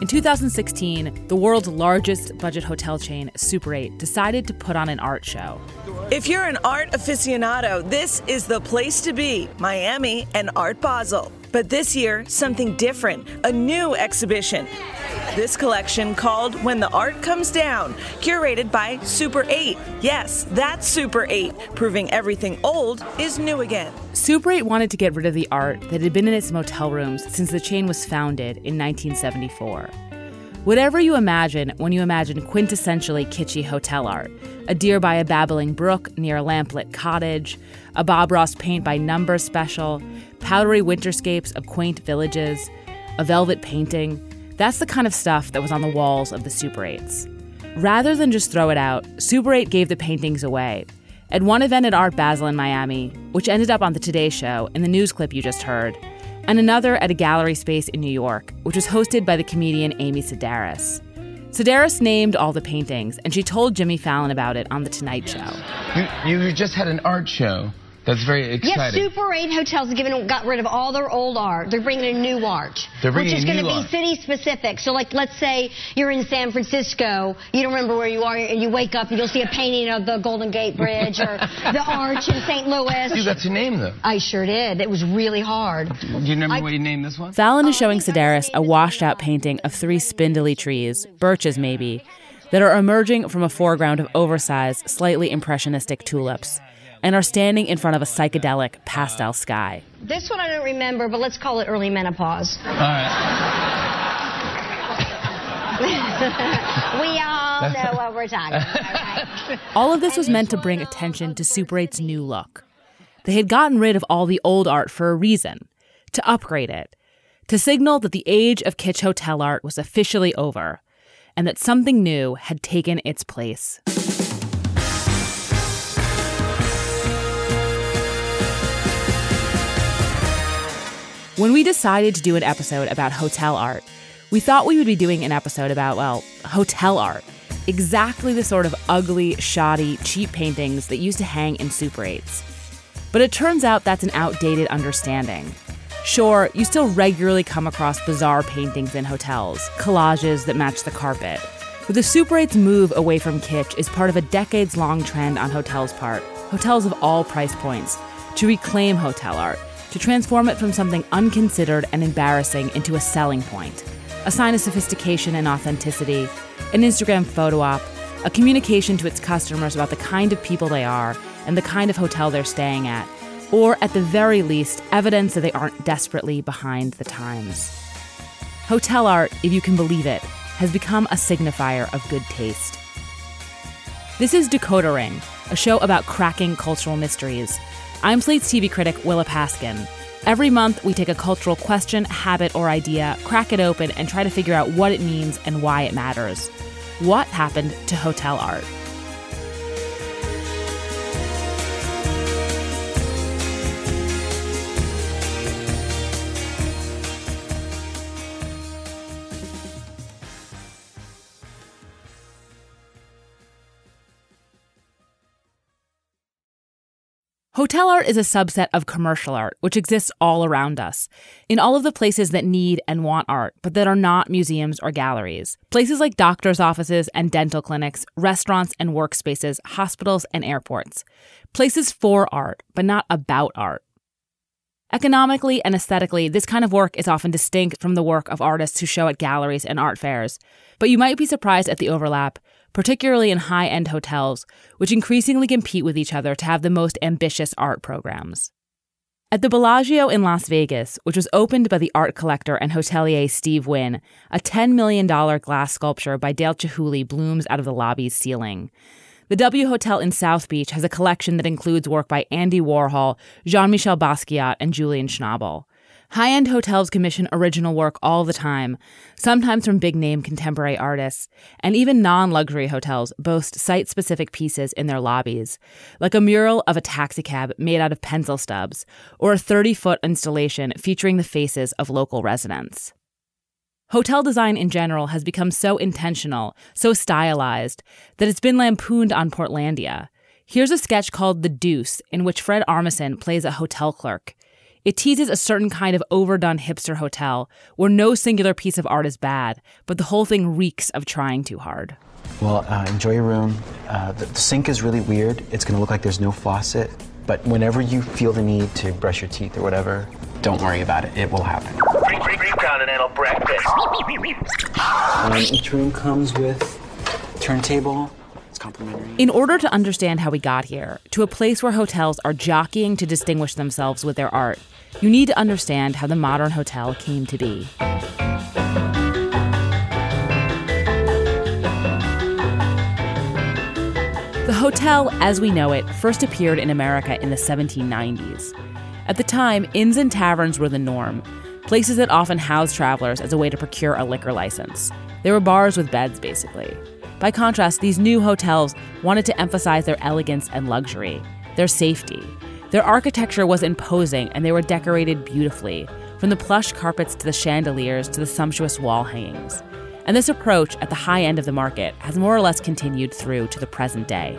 In 2016, the world's largest budget hotel chain, Super 8, decided to put on an art show. If you're an art aficionado, this is the place to be Miami and Art Basel. But this year, something different a new exhibition. This collection called When the Art Comes Down, curated by Super 8. Yes, that's Super 8, proving everything old is new again. Super 8 wanted to get rid of the art that had been in its motel rooms since the chain was founded in 1974. Whatever you imagine when you imagine quintessentially kitschy hotel art. A deer by a babbling brook near a lamplit cottage, a Bob Ross paint by number special, powdery winterscapes of quaint villages, a velvet painting. That's the kind of stuff that was on the walls of the Super 8s. Rather than just throw it out, Super 8 gave the paintings away. At one event at Art Basel in Miami, which ended up on the Today Show in the news clip you just heard, and another at a gallery space in New York, which was hosted by the comedian Amy Sedaris. Sedaris named all the paintings, and she told Jimmy Fallon about it on The Tonight Show. You, you just had an art show. That's very exciting. Yes, Super 8 hotels have given, got rid of all their old art. They're bringing in new art. They're bringing Which is going to be art. city specific. So, like, let's say you're in San Francisco, you don't remember where you are, and you wake up and you'll see a painting of the Golden Gate Bridge or the arch in St. Louis. You got to name them. I sure did. It was really hard. Do you remember I- what you named this one? Fallon is showing Sedaris a washed out painting of three spindly trees, birches maybe, that are emerging from a foreground of oversized, slightly impressionistic tulips, and are standing in front of a psychedelic pastel sky. This one I don't remember, but let's call it early menopause. All right. we all know what we're talking about, right? All of this was meant to bring attention to Super 8's new look. They had gotten rid of all the old art for a reason to upgrade it, to signal that the age of kitsch hotel art was officially over, and that something new had taken its place. When we decided to do an episode about hotel art, we thought we would be doing an episode about, well, hotel art. Exactly the sort of ugly, shoddy, cheap paintings that used to hang in Super 8s. But it turns out that's an outdated understanding. Sure, you still regularly come across bizarre paintings in hotels, collages that match the carpet. But the Super 8's move away from kitsch is part of a decades long trend on hotels' part, hotels of all price points, to reclaim hotel art, to transform it from something unconsidered and embarrassing into a selling point, a sign of sophistication and authenticity, an Instagram photo op, a communication to its customers about the kind of people they are and the kind of hotel they're staying at, or at the very least, evidence that they aren't desperately behind the times. Hotel art, if you can believe it, has become a signifier of good taste. This is Decoder Ring, a show about cracking cultural mysteries. I'm Slate's TV critic Willa Paskin. Every month, we take a cultural question, habit, or idea, crack it open, and try to figure out what it means and why it matters. What happened to hotel art? Hotel art is a subset of commercial art, which exists all around us, in all of the places that need and want art, but that are not museums or galleries. Places like doctors' offices and dental clinics, restaurants and workspaces, hospitals and airports. Places for art, but not about art. Economically and aesthetically, this kind of work is often distinct from the work of artists who show at galleries and art fairs, but you might be surprised at the overlap, particularly in high end hotels, which increasingly compete with each other to have the most ambitious art programs. At the Bellagio in Las Vegas, which was opened by the art collector and hotelier Steve Wynn, a $10 million glass sculpture by Dale Chihuly blooms out of the lobby's ceiling. The W Hotel in South Beach has a collection that includes work by Andy Warhol, Jean Michel Basquiat, and Julian Schnabel. High end hotels commission original work all the time, sometimes from big name contemporary artists, and even non luxury hotels boast site specific pieces in their lobbies, like a mural of a taxicab made out of pencil stubs, or a 30 foot installation featuring the faces of local residents. Hotel design in general has become so intentional, so stylized, that it's been lampooned on Portlandia. Here's a sketch called The Deuce, in which Fred Armisen plays a hotel clerk. It teases a certain kind of overdone hipster hotel where no singular piece of art is bad, but the whole thing reeks of trying too hard. Well, uh, enjoy your room. Uh, the, the sink is really weird. It's going to look like there's no faucet. But whenever you feel the need to brush your teeth or whatever, don't worry about it. It will happen. Continental breakfast. Um, each room comes with turntable. Complimentary. In order to understand how we got here, to a place where hotels are jockeying to distinguish themselves with their art, you need to understand how the modern hotel came to be. The hotel, as we know it, first appeared in America in the 1790s. At the time, inns and taverns were the norm, places that often housed travelers as a way to procure a liquor license. They were bars with beds, basically. By contrast, these new hotels wanted to emphasize their elegance and luxury, their safety. Their architecture was imposing and they were decorated beautifully, from the plush carpets to the chandeliers to the sumptuous wall hangings. And this approach at the high end of the market has more or less continued through to the present day.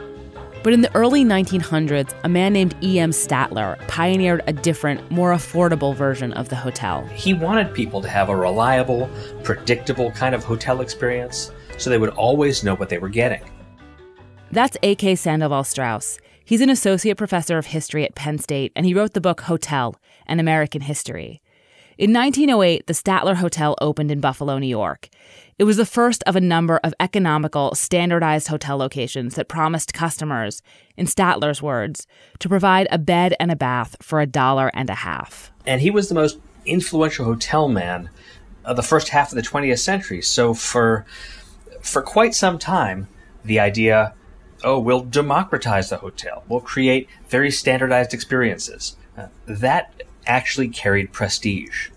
But in the early 1900s, a man named E.M. Statler pioneered a different, more affordable version of the hotel. He wanted people to have a reliable, predictable kind of hotel experience so they would always know what they were getting. That's A.K. Sandoval Strausz. He's an associate professor of history at Penn State, and he wrote the book Hotel An American History. In 1908, the Statler Hotel opened in Buffalo, New York. It was the first of a number of economical, standardized hotel locations that promised customers, in Statler's words, to provide a bed and a bath for a dollar and a half. And he was the most influential hotel man of the first half of the 20th century. So for for quite some time, the idea, oh, we'll democratize the hotel, we'll create very standardized experiences. Uh, that actually carried prestige.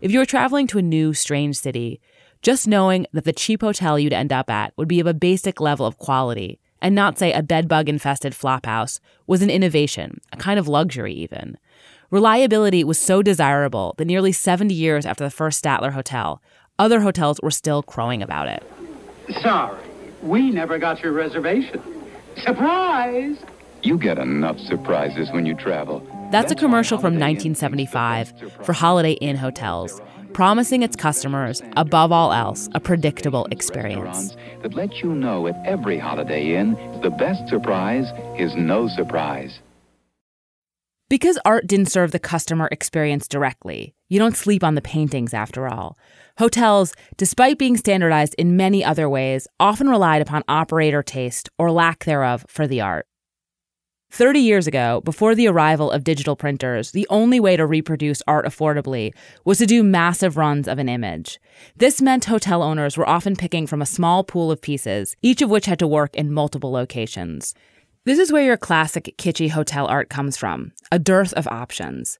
If you were traveling to a new, strange city, just knowing that the cheap hotel you'd end up at would be of a basic level of quality and not, say, a bedbug infested flophouse was an innovation, a kind of luxury, even. Reliability was so desirable that nearly 70 years after the first Statler Hotel, other hotels were still crowing about it. Sorry, we never got your reservation. Surprise! You get enough surprises when you travel. That's a commercial from 1975 for Holiday Inn Hotels, promising its customers, above all else, a predictable experience. That lets you know at every Holiday Inn, the best surprise is no surprise. Because art didn't serve the customer experience directly, you don't sleep on the paintings after all. Hotels, despite being standardized in many other ways, often relied upon operator taste or lack thereof for the art. 30 years ago, before the arrival of digital printers, the only way to reproduce art affordably was to do massive runs of an image. This meant hotel owners were often picking from a small pool of pieces, each of which had to work in multiple locations. This is where your classic kitschy hotel art comes from a dearth of options.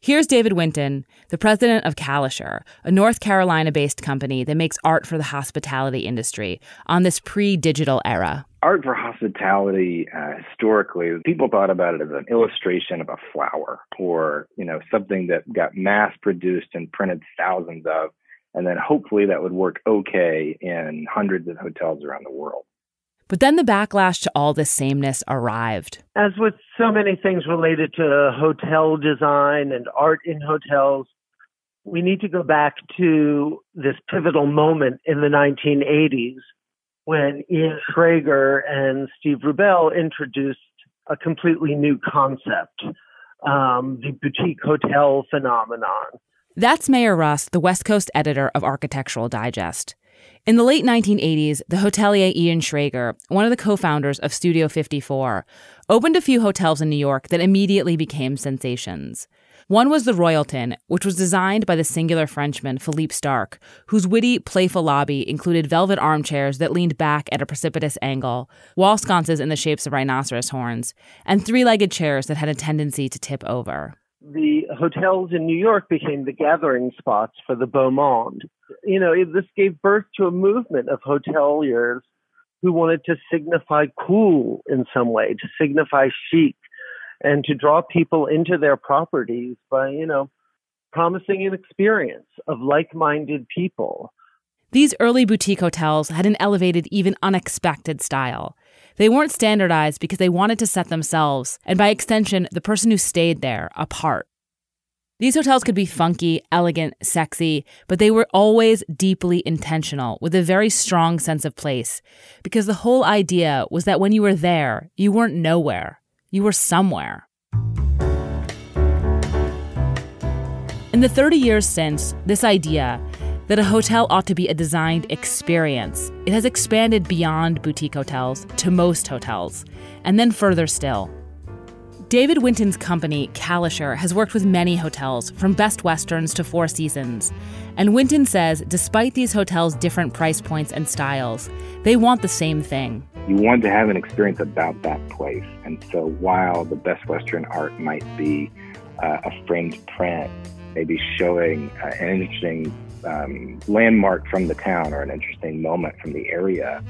Here's David Winton, the president of Kalisher, a North Carolina based company that makes art for the hospitality industry on this pre digital era. Art for hospitality, uh, historically, people thought about it as an illustration of a flower or, you know, something that got mass produced and printed thousands of. And then hopefully that would work okay in hundreds of hotels around the world. But then the backlash to all this sameness arrived. As with so many things related to hotel design and art in hotels, we need to go back to this pivotal moment in the 1980s when Ian Schrager and Steve Rubell introduced a completely new concept, um, the boutique hotel phenomenon. That's Mayer Rus, the West Coast editor of Architectural Digest. In the late 1980s, the hotelier Ian Schrager, one of the co founders of Studio 54, opened a few hotels in New York that immediately became sensations. One was the Royalton, which was designed by the singular Frenchman Philippe Starck, whose witty, playful lobby included velvet armchairs that leaned back at a precipitous angle, wall sconces in the shapes of rhinoceros horns, and three legged chairs that had a tendency to tip over. The hotels in New York became the gathering spots for the beau monde. You know, this gave birth to a movement of hoteliers who wanted to signify cool in some way, to signify chic, and to draw people into their properties by, you know, promising an experience of like minded people. These early boutique hotels had an elevated, even unexpected style. They weren't standardized because they wanted to set themselves, and by extension, the person who stayed there, apart. These hotels could be funky, elegant, sexy, but they were always deeply intentional with a very strong sense of place because the whole idea was that when you were there, you weren't nowhere. You were somewhere. In the 30 years since, this idea that a hotel ought to be a designed experience, it has expanded beyond boutique hotels to most hotels, and then further still. David Winton's company, Kalisher, has worked with many hotels, from Best Westerns to Four Seasons. And Winton says despite these hotels' different price points and styles, they want the same thing you want to have an experience about that place. And so while the best Western art might be uh, a framed print, maybe showing uh, an interesting um, landmark from the town or an interesting moment from the area,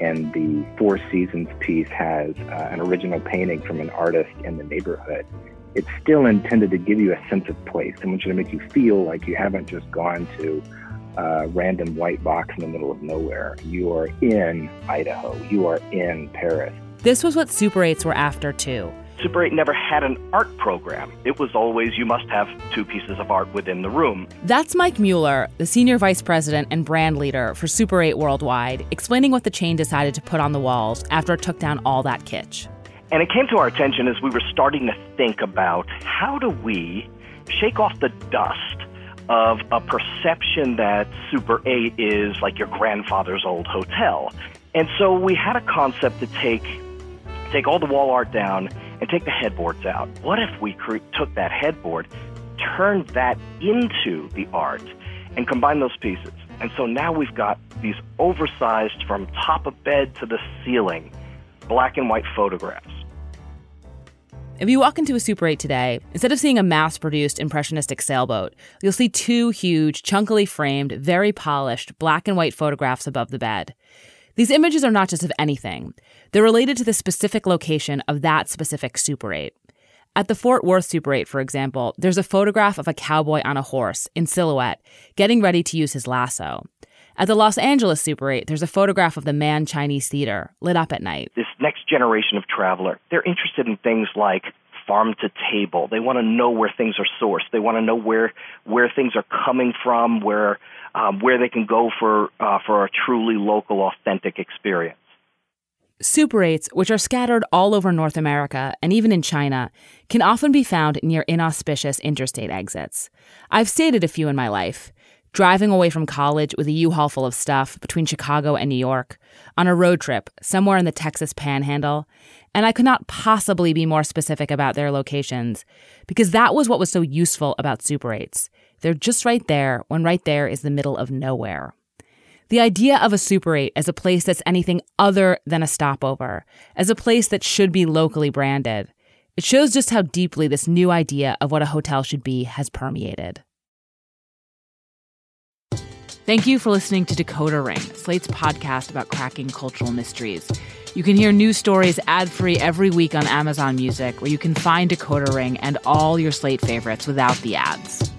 and the Four Seasons piece has uh, an original painting from an artist in the neighborhood. It's still intended to give you a sense of place. I want you to make you feel like you haven't just gone to uh, random white box in the middle of nowhere. You are in Idaho. You are in Paris. This was what Super 8s were after, too. Super 8 never had an art program. It was always you must have two pieces of art within the room. That's Mike Mueller, the senior vice president and brand leader for Super 8 Worldwide, explaining what the chain decided to put on the walls after it took down all that kitsch. And it came to our attention as we were starting to think about how do we shake off the dust of a perception that Super 8 is like your grandfather's old hotel. And so we had a concept to take take all the wall art down and take the headboards out. What if we cre- took that headboard, turned that into the art, and combined those pieces? And so now we've got these oversized from top of bed to the ceiling black and white photographs if you walk into a Super 8 today, instead of seeing a mass produced impressionistic sailboat, you'll see two huge, chunkily framed, very polished black and white photographs above the bed. These images are not just of anything, they're related to the specific location of that specific Super 8. At the Fort Worth Super 8, for example, there's a photograph of a cowboy on a horse, in silhouette, getting ready to use his lasso. At the Los Angeles Super 8, there's a photograph of the Mann Chinese Theater, lit up at night. This next generation of traveler, they're interested in things like farm to table. They want to know where things are sourced. They want to know where where things are coming from, where um, where they can go for uh, for a truly local, authentic experience. Super 8s, which are scattered all over North America and even in China, can often be found near inauspicious interstate exits. I've stayed at a few in my life driving away from college with a U-Haul full of stuff between Chicago and New York, on a road trip somewhere in the Texas panhandle, and I could not possibly be more specific about their locations because that was what was so useful about Super 8s. They're just right there when right there is the middle of nowhere. The idea of a Super 8 as a place that's anything other than a stopover, as a place that should be locally branded, it shows just how deeply this new idea of what a hotel should be has permeated. Thank you for listening to Decoder Ring, Slate's podcast about cracking cultural mysteries. You can hear new stories ad free every week on Amazon Music, where you can find Decoder Ring and all your Slate favorites without the ads.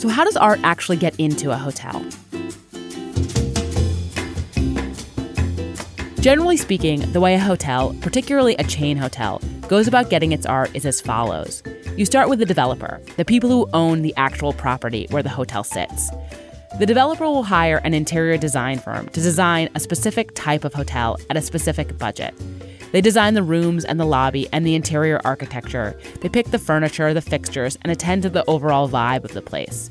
So, how does art actually get into a hotel? Generally speaking, the way a hotel, particularly a chain hotel, goes about getting its art is as follows. You start with the developer, the people who own the actual property where the hotel sits. The developer will hire an interior design firm to design a specific type of hotel at a specific budget. They design the rooms and the lobby and the interior architecture. They pick the furniture, the fixtures, and attend to the overall vibe of the place.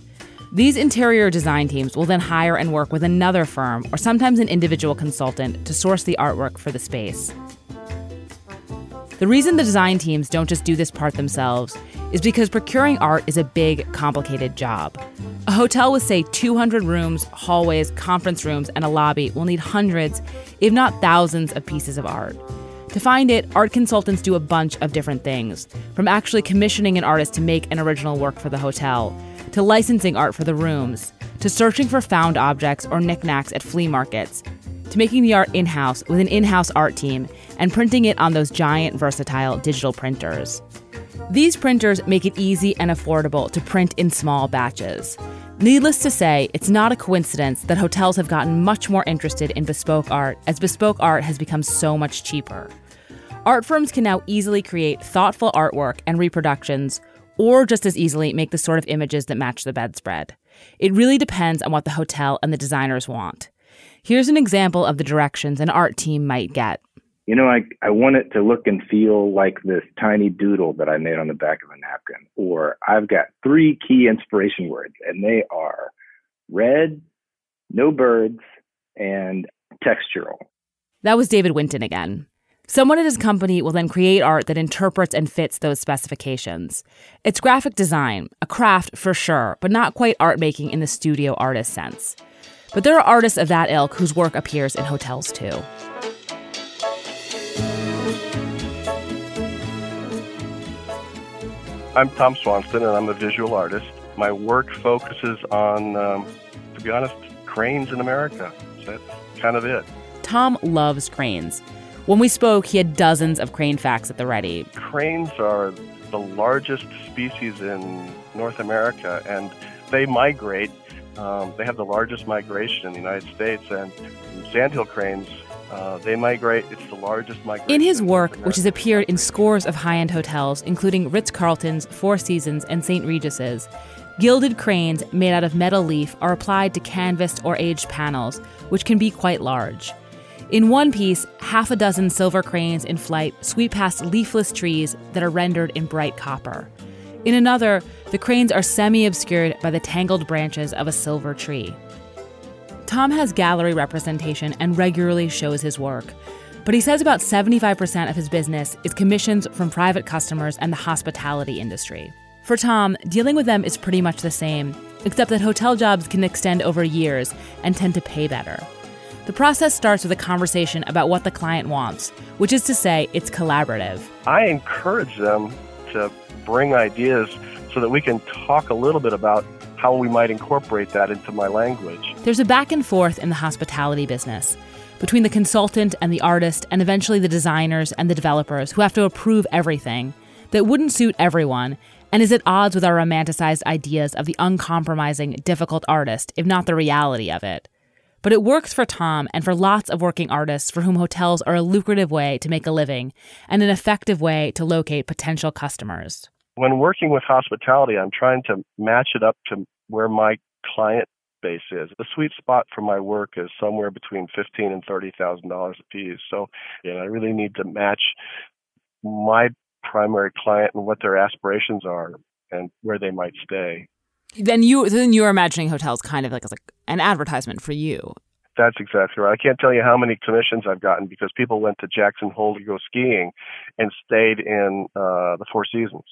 These interior design teams will then hire and work with another firm or sometimes an individual consultant to source the artwork for the space. The reason the design teams don't just do this part themselves is because procuring art is a big, complicated job. A hotel with, say, 200 rooms, hallways, conference rooms, and a lobby will need hundreds, if not thousands, of pieces of art. To find it, art consultants do a bunch of different things, from actually commissioning an artist to make an original work for the hotel, to licensing art for the rooms, to searching for found objects or knickknacks at flea markets, to making the art in house with an in house art team and printing it on those giant, versatile digital printers. These printers make it easy and affordable to print in small batches. Needless to say, it's not a coincidence that hotels have gotten much more interested in bespoke art as bespoke art has become so much cheaper. Art firms can now easily create thoughtful artwork and reproductions, or just as easily make the sort of images that match the bedspread. It really depends on what the hotel and the designers want. Here's an example of the directions an art team might get. You know, I, I want it to look and feel like this tiny doodle that I made on the back of a napkin. Or I've got three key inspiration words, and they are red, no birds, and textural. That was David Winton again. Someone at his company will then create art that interprets and fits those specifications. It's graphic design, a craft for sure, but not quite art making in the studio artist sense. But there are artists of that ilk whose work appears in hotels too. I'm Tom Swanson, and I'm a visual artist. My work focuses on, um, to be honest, cranes in America. So that's kind of it. Tom loves cranes. When we spoke, he had dozens of crane facts at the ready. Cranes are the largest species in North America, and they migrate. Um, they have the largest migration in the United States, and sandhill cranes uh, they migrate. It's the largest migration. In his work, which has appeared in scores of high end hotels, including Ritz Carlton's, Four Seasons, and St. Regis's, gilded cranes made out of metal leaf are applied to canvased or aged panels, which can be quite large. In one piece, half a dozen silver cranes in flight sweep past leafless trees that are rendered in bright copper. In another, the cranes are semi obscured by the tangled branches of a silver tree. Tom has gallery representation and regularly shows his work. But he says about 75% of his business is commissions from private customers and the hospitality industry. For Tom, dealing with them is pretty much the same, except that hotel jobs can extend over years and tend to pay better. The process starts with a conversation about what the client wants, which is to say, it's collaborative. I encourage them to bring ideas so that we can talk a little bit about how we might incorporate that into my language. There's a back and forth in the hospitality business between the consultant and the artist, and eventually the designers and the developers who have to approve everything that wouldn't suit everyone and is at odds with our romanticized ideas of the uncompromising, difficult artist, if not the reality of it. But it works for Tom and for lots of working artists for whom hotels are a lucrative way to make a living and an effective way to locate potential customers when working with hospitality, I'm trying to match it up to where my client base is. The sweet spot for my work is somewhere between fifteen and thirty thousand dollars a piece. So, you know, I really need to match my primary client and what their aspirations are and where they might stay. Then you then you're imagining hotels kind of like as like an advertisement for you. That's exactly right. I can't tell you how many commissions I've gotten because people went to Jackson Hole to go skiing and stayed in uh, the Four Seasons.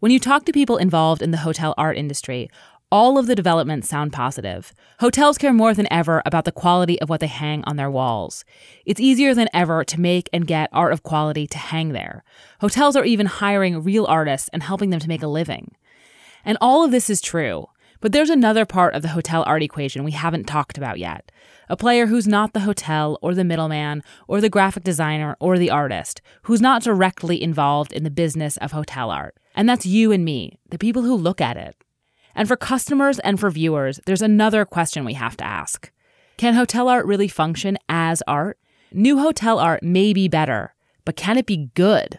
When you talk to people involved in the hotel art industry, all of the developments sound positive. Hotels care more than ever about the quality of what they hang on their walls. It's easier than ever to make and get art of quality to hang there. Hotels are even hiring real artists and helping them to make a living. And all of this is true. But there's another part of the hotel art equation we haven't talked about yet. A player who's not the hotel or the middleman or the graphic designer or the artist, who's not directly involved in the business of hotel art. And that's you and me, the people who look at it. And for customers and for viewers, there's another question we have to ask Can hotel art really function as art? New hotel art may be better, but can it be good?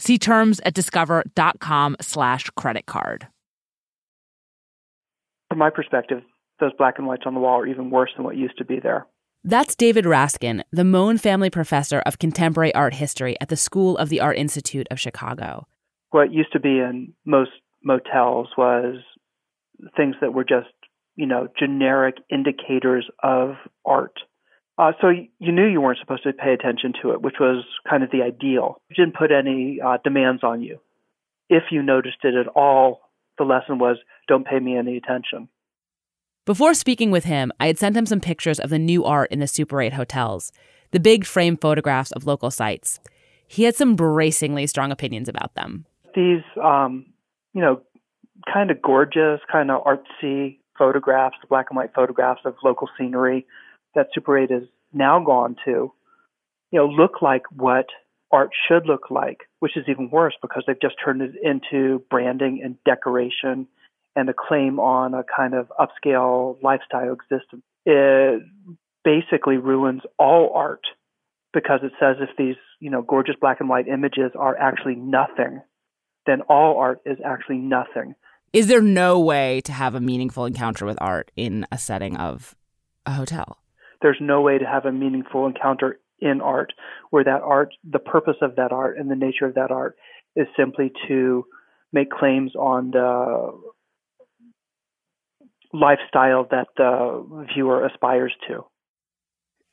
See terms at discover.com slash credit card. From my perspective, those black and whites on the wall are even worse than what used to be there. That's David Raskin, the Mohn Family Professor of Contemporary Art History at the School of the Art Institute of Chicago. What used to be in most motels was things that were just, you know, generic indicators of art. Uh, so you knew you weren't supposed to pay attention to it, which was kind of the ideal. It didn't put any uh, demands on you. If you noticed it at all, the lesson was don't pay me any attention. Before speaking with him, I had sent him some pictures of the new art in the Super 8 hotels, the big frame photographs of local sites. He had some bracingly strong opinions about them. These, um, you know, kind of gorgeous, kind of artsy photographs, black and white photographs of local scenery that Super 8 is now gone to, you know, look like what art should look like, which is even worse because they've just turned it into branding and decoration and a claim on a kind of upscale lifestyle existence. It basically ruins all art because it says if these, you know, gorgeous black and white images are actually nothing, then all art is actually nothing. Is there no way to have a meaningful encounter with art in a setting of a hotel? There's no way to have a meaningful encounter in art where that art, the purpose of that art and the nature of that art is simply to make claims on the lifestyle that the viewer aspires to.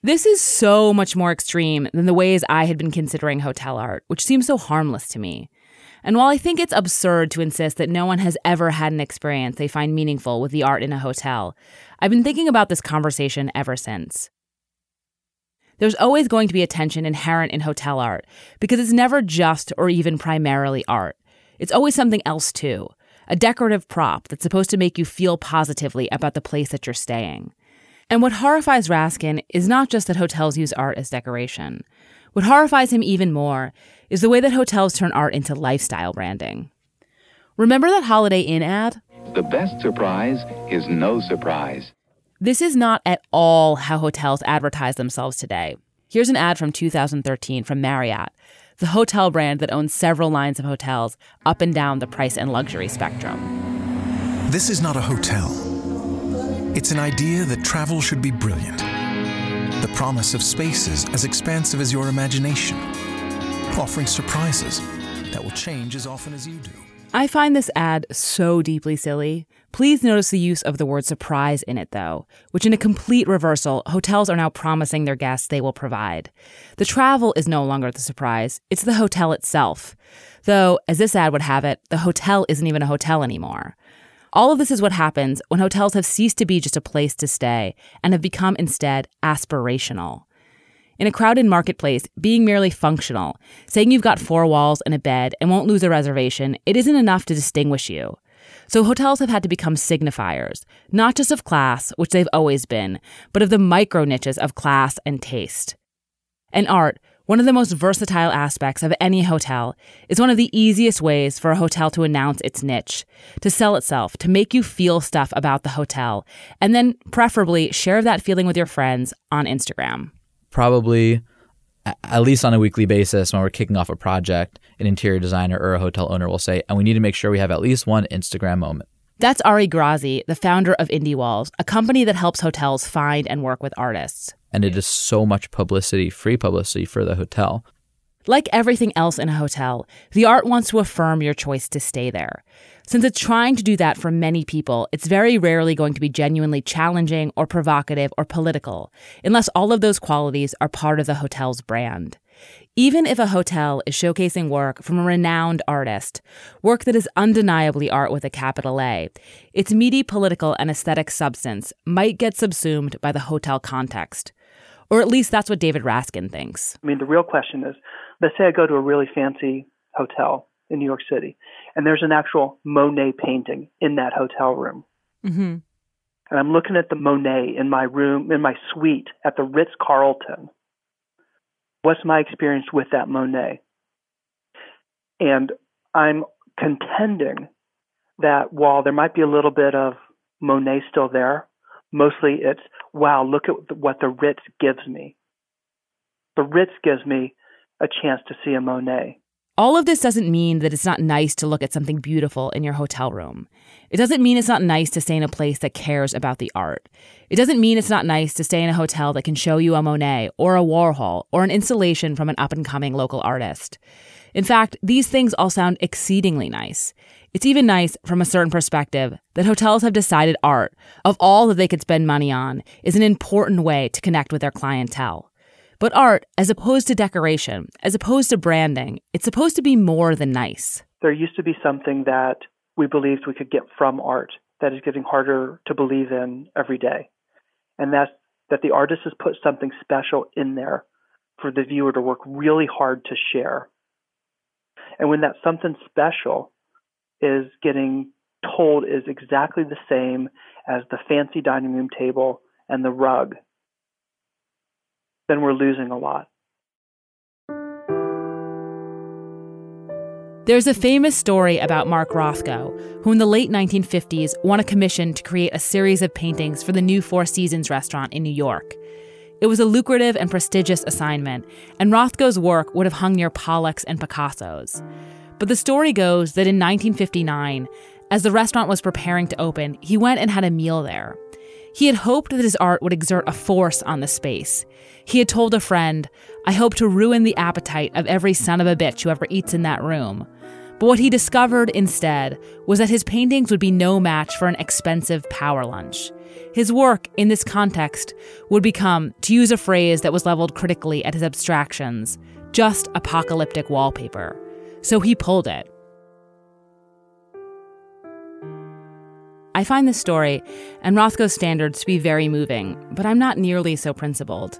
This is so much more extreme than the ways I had been considering hotel art, which seems so harmless to me. And while I think it's absurd to insist that no one has ever had an experience they find meaningful with the art in a hotel, I've been thinking about this conversation ever since. There's always going to be a tension inherent in hotel art because it's never just or even primarily art. It's always something else too a decorative prop that's supposed to make you feel positively about the place that you're staying. And what horrifies Raskin is not just that hotels use art as decoration. What horrifies him even more is the way that hotels turn art into lifestyle branding. Remember that Holiday Inn ad? The best surprise is no surprise. This is not at all how hotels advertise themselves today. Here's an ad from 2013 from Marriott the hotel brand that owns several lines of hotels up and down the price and luxury spectrum. This is not a hotel. It's an idea that travel should be brilliant. The promise of spaces as expansive as your imagination, offering surprises that will change as often as you do. I find this ad so deeply silly. Please notice the use of the word surprise in it, though, which, in a complete reversal, hotels are now promising their guests they will provide. The travel is no longer the surprise, it's the hotel itself. Though, as this ad would have it, the hotel isn't even a hotel anymore. All of this is what happens when hotels have ceased to be just a place to stay and have become instead aspirational. In a crowded marketplace, being merely functional, saying you've got four walls and a bed and won't lose a reservation, it isn't enough to distinguish you. So hotels have had to become signifiers, not just of class, which they've always been, but of the micro niches of class and taste. And art, one of the most versatile aspects of any hotel, is one of the easiest ways for a hotel to announce its niche, to sell itself, to make you feel stuff about the hotel, and then preferably share that feeling with your friends on Instagram probably at least on a weekly basis when we're kicking off a project, an interior designer or a hotel owner will say, and we need to make sure we have at least one Instagram moment. That's Ari Grazi, the founder of Indie Walls, a company that helps hotels find and work with artists. And it is so much publicity, free publicity for the hotel. Like everything else in a hotel, the art wants to affirm your choice to stay there. Since it's trying to do that for many people, it's very rarely going to be genuinely challenging or provocative or political, unless all of those qualities are part of the hotel's brand. Even if a hotel is showcasing work from a renowned artist, work that is undeniably art with a capital A, its meaty political and aesthetic substance might get subsumed by the hotel context. Or at least that's what David Raskin thinks. I mean, the real question is let's say I go to a really fancy hotel in New York City, and there's an actual Monet painting in that hotel room. Mm-hmm. And I'm looking at the Monet in my room, in my suite at the Ritz Carlton. What's my experience with that Monet? And I'm contending that while there might be a little bit of Monet still there, mostly it's, wow, look at what the Ritz gives me. The Ritz gives me a chance to see a Monet. All of this doesn't mean that it's not nice to look at something beautiful in your hotel room. It doesn't mean it's not nice to stay in a place that cares about the art. It doesn't mean it's not nice to stay in a hotel that can show you a Monet or a Warhol or an installation from an up and coming local artist. In fact, these things all sound exceedingly nice. It's even nice from a certain perspective that hotels have decided art, of all that they could spend money on, is an important way to connect with their clientele. But art, as opposed to decoration, as opposed to branding, it's supposed to be more than nice. There used to be something that we believed we could get from art that is getting harder to believe in every day. And that's that the artist has put something special in there for the viewer to work really hard to share. And when that something special is getting told is exactly the same as the fancy dining room table and the rug then we're losing a lot. There's a famous story about Mark Rothko, who in the late 1950s won a commission to create a series of paintings for the new Four Seasons restaurant in New York. It was a lucrative and prestigious assignment, and Rothko's work would have hung near Pollock's and Picasso's. But the story goes that in 1959, as the restaurant was preparing to open, he went and had a meal there. He had hoped that his art would exert a force on the space. He had told a friend, I hope to ruin the appetite of every son of a bitch who ever eats in that room. But what he discovered instead was that his paintings would be no match for an expensive power lunch. His work, in this context, would become, to use a phrase that was leveled critically at his abstractions, just apocalyptic wallpaper. So he pulled it. I find this story and Rothko's standards to be very moving, but I'm not nearly so principled.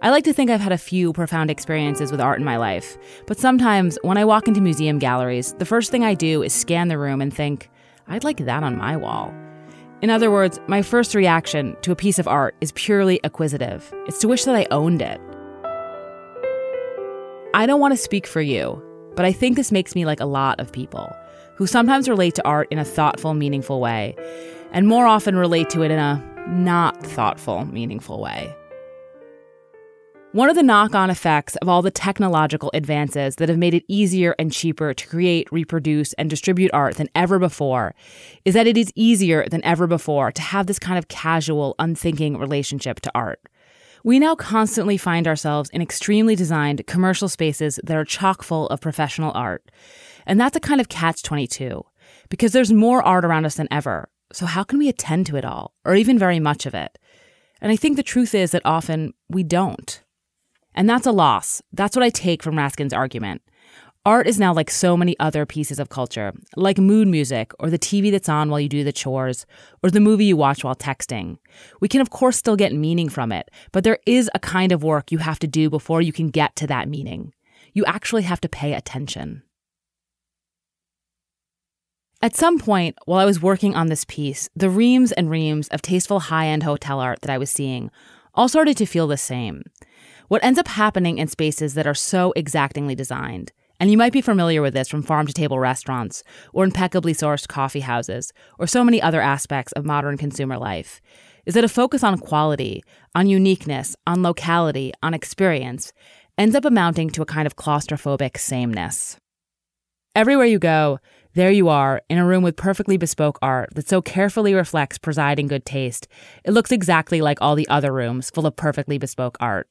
I like to think I've had a few profound experiences with art in my life, but sometimes when I walk into museum galleries, the first thing I do is scan the room and think, I'd like that on my wall. In other words, my first reaction to a piece of art is purely acquisitive. It's to wish that I owned it. I don't want to speak for you, but I think this makes me like a lot of people who sometimes relate to art in a thoughtful, meaningful way, and more often relate to it in a not thoughtful, meaningful way. One of the knock on effects of all the technological advances that have made it easier and cheaper to create, reproduce, and distribute art than ever before is that it is easier than ever before to have this kind of casual, unthinking relationship to art. We now constantly find ourselves in extremely designed commercial spaces that are chock full of professional art. And that's a kind of catch 22 because there's more art around us than ever. So, how can we attend to it all, or even very much of it? And I think the truth is that often we don't. And that's a loss. That's what I take from Raskin's argument. Art is now like so many other pieces of culture, like mood music, or the TV that's on while you do the chores, or the movie you watch while texting. We can, of course, still get meaning from it, but there is a kind of work you have to do before you can get to that meaning. You actually have to pay attention. At some point, while I was working on this piece, the reams and reams of tasteful high end hotel art that I was seeing all started to feel the same. What ends up happening in spaces that are so exactingly designed, and you might be familiar with this from farm to table restaurants, or impeccably sourced coffee houses, or so many other aspects of modern consumer life, is that a focus on quality, on uniqueness, on locality, on experience, ends up amounting to a kind of claustrophobic sameness. Everywhere you go, there you are, in a room with perfectly bespoke art that so carefully reflects presiding good taste, it looks exactly like all the other rooms full of perfectly bespoke art.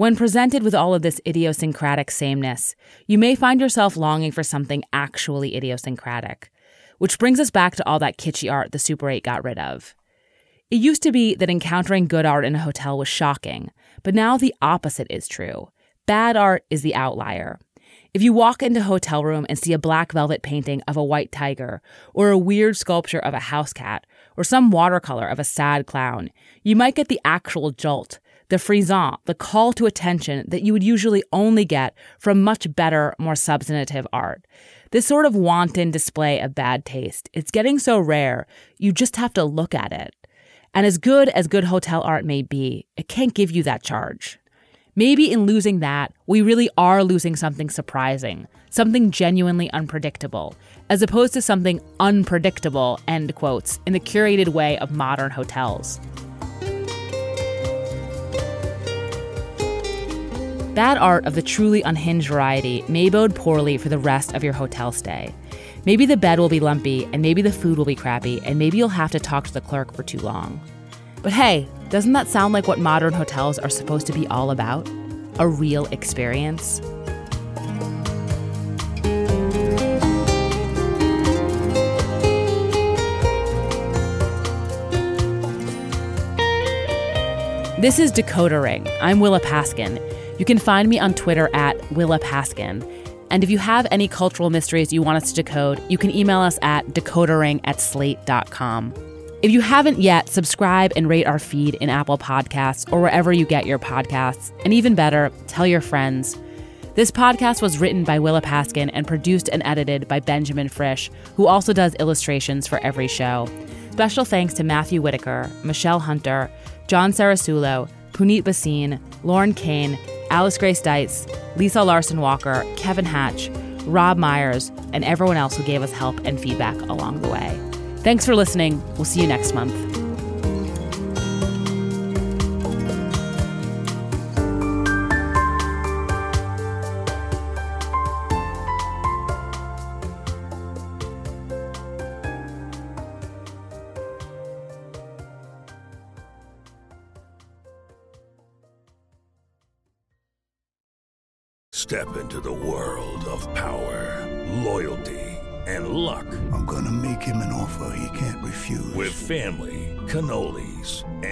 When presented with all of this idiosyncratic sameness, you may find yourself longing for something actually idiosyncratic, which brings us back to all that kitschy art the Super 8 got rid of. It used to be that encountering good art in a hotel was shocking, but now the opposite is true. Bad art is the outlier. If you walk into a hotel room and see a black velvet painting of a white tiger, or a weird sculpture of a house cat, or some watercolor of a sad clown, you might get the actual jolt, the frisson, the call to attention that you would usually only get from much better, more substantive art. This sort of wanton display of bad taste, it's getting so rare, you just have to look at it. And as good as good hotel art may be, it can't give you that charge. Maybe in losing that, we really are losing something surprising, something genuinely unpredictable, as opposed to something unpredictable, end quotes, in the curated way of modern hotels. Bad art of the truly unhinged variety may bode poorly for the rest of your hotel stay. Maybe the bed will be lumpy, and maybe the food will be crappy, and maybe you'll have to talk to the clerk for too long. But hey, doesn't that sound like what modern hotels are supposed to be all about? A real experience? This is Decoder Ring. I'm Willa Paskin. You can find me on Twitter at Willa Paskin. And if you have any cultural mysteries you want us to decode, you can email us at decodering at slate.com. If you haven't yet, subscribe and rate our feed in Apple Podcasts or wherever you get your podcasts. And even better, tell your friends. This podcast was written by Willa Paskin and produced and edited by Benjamin Frisch, who also does illustrations for every show. Special thanks to Matthew Whitaker, Michelle Hunter, John Sarasulo, Puneet Bhasin, Lauren Kane, Alice Grace Deitz, Lisa Larson Walker, Kevin Hatch, Rob Myers, and everyone else who gave us help and feedback along the way. Thanks for listening. We'll see you next month.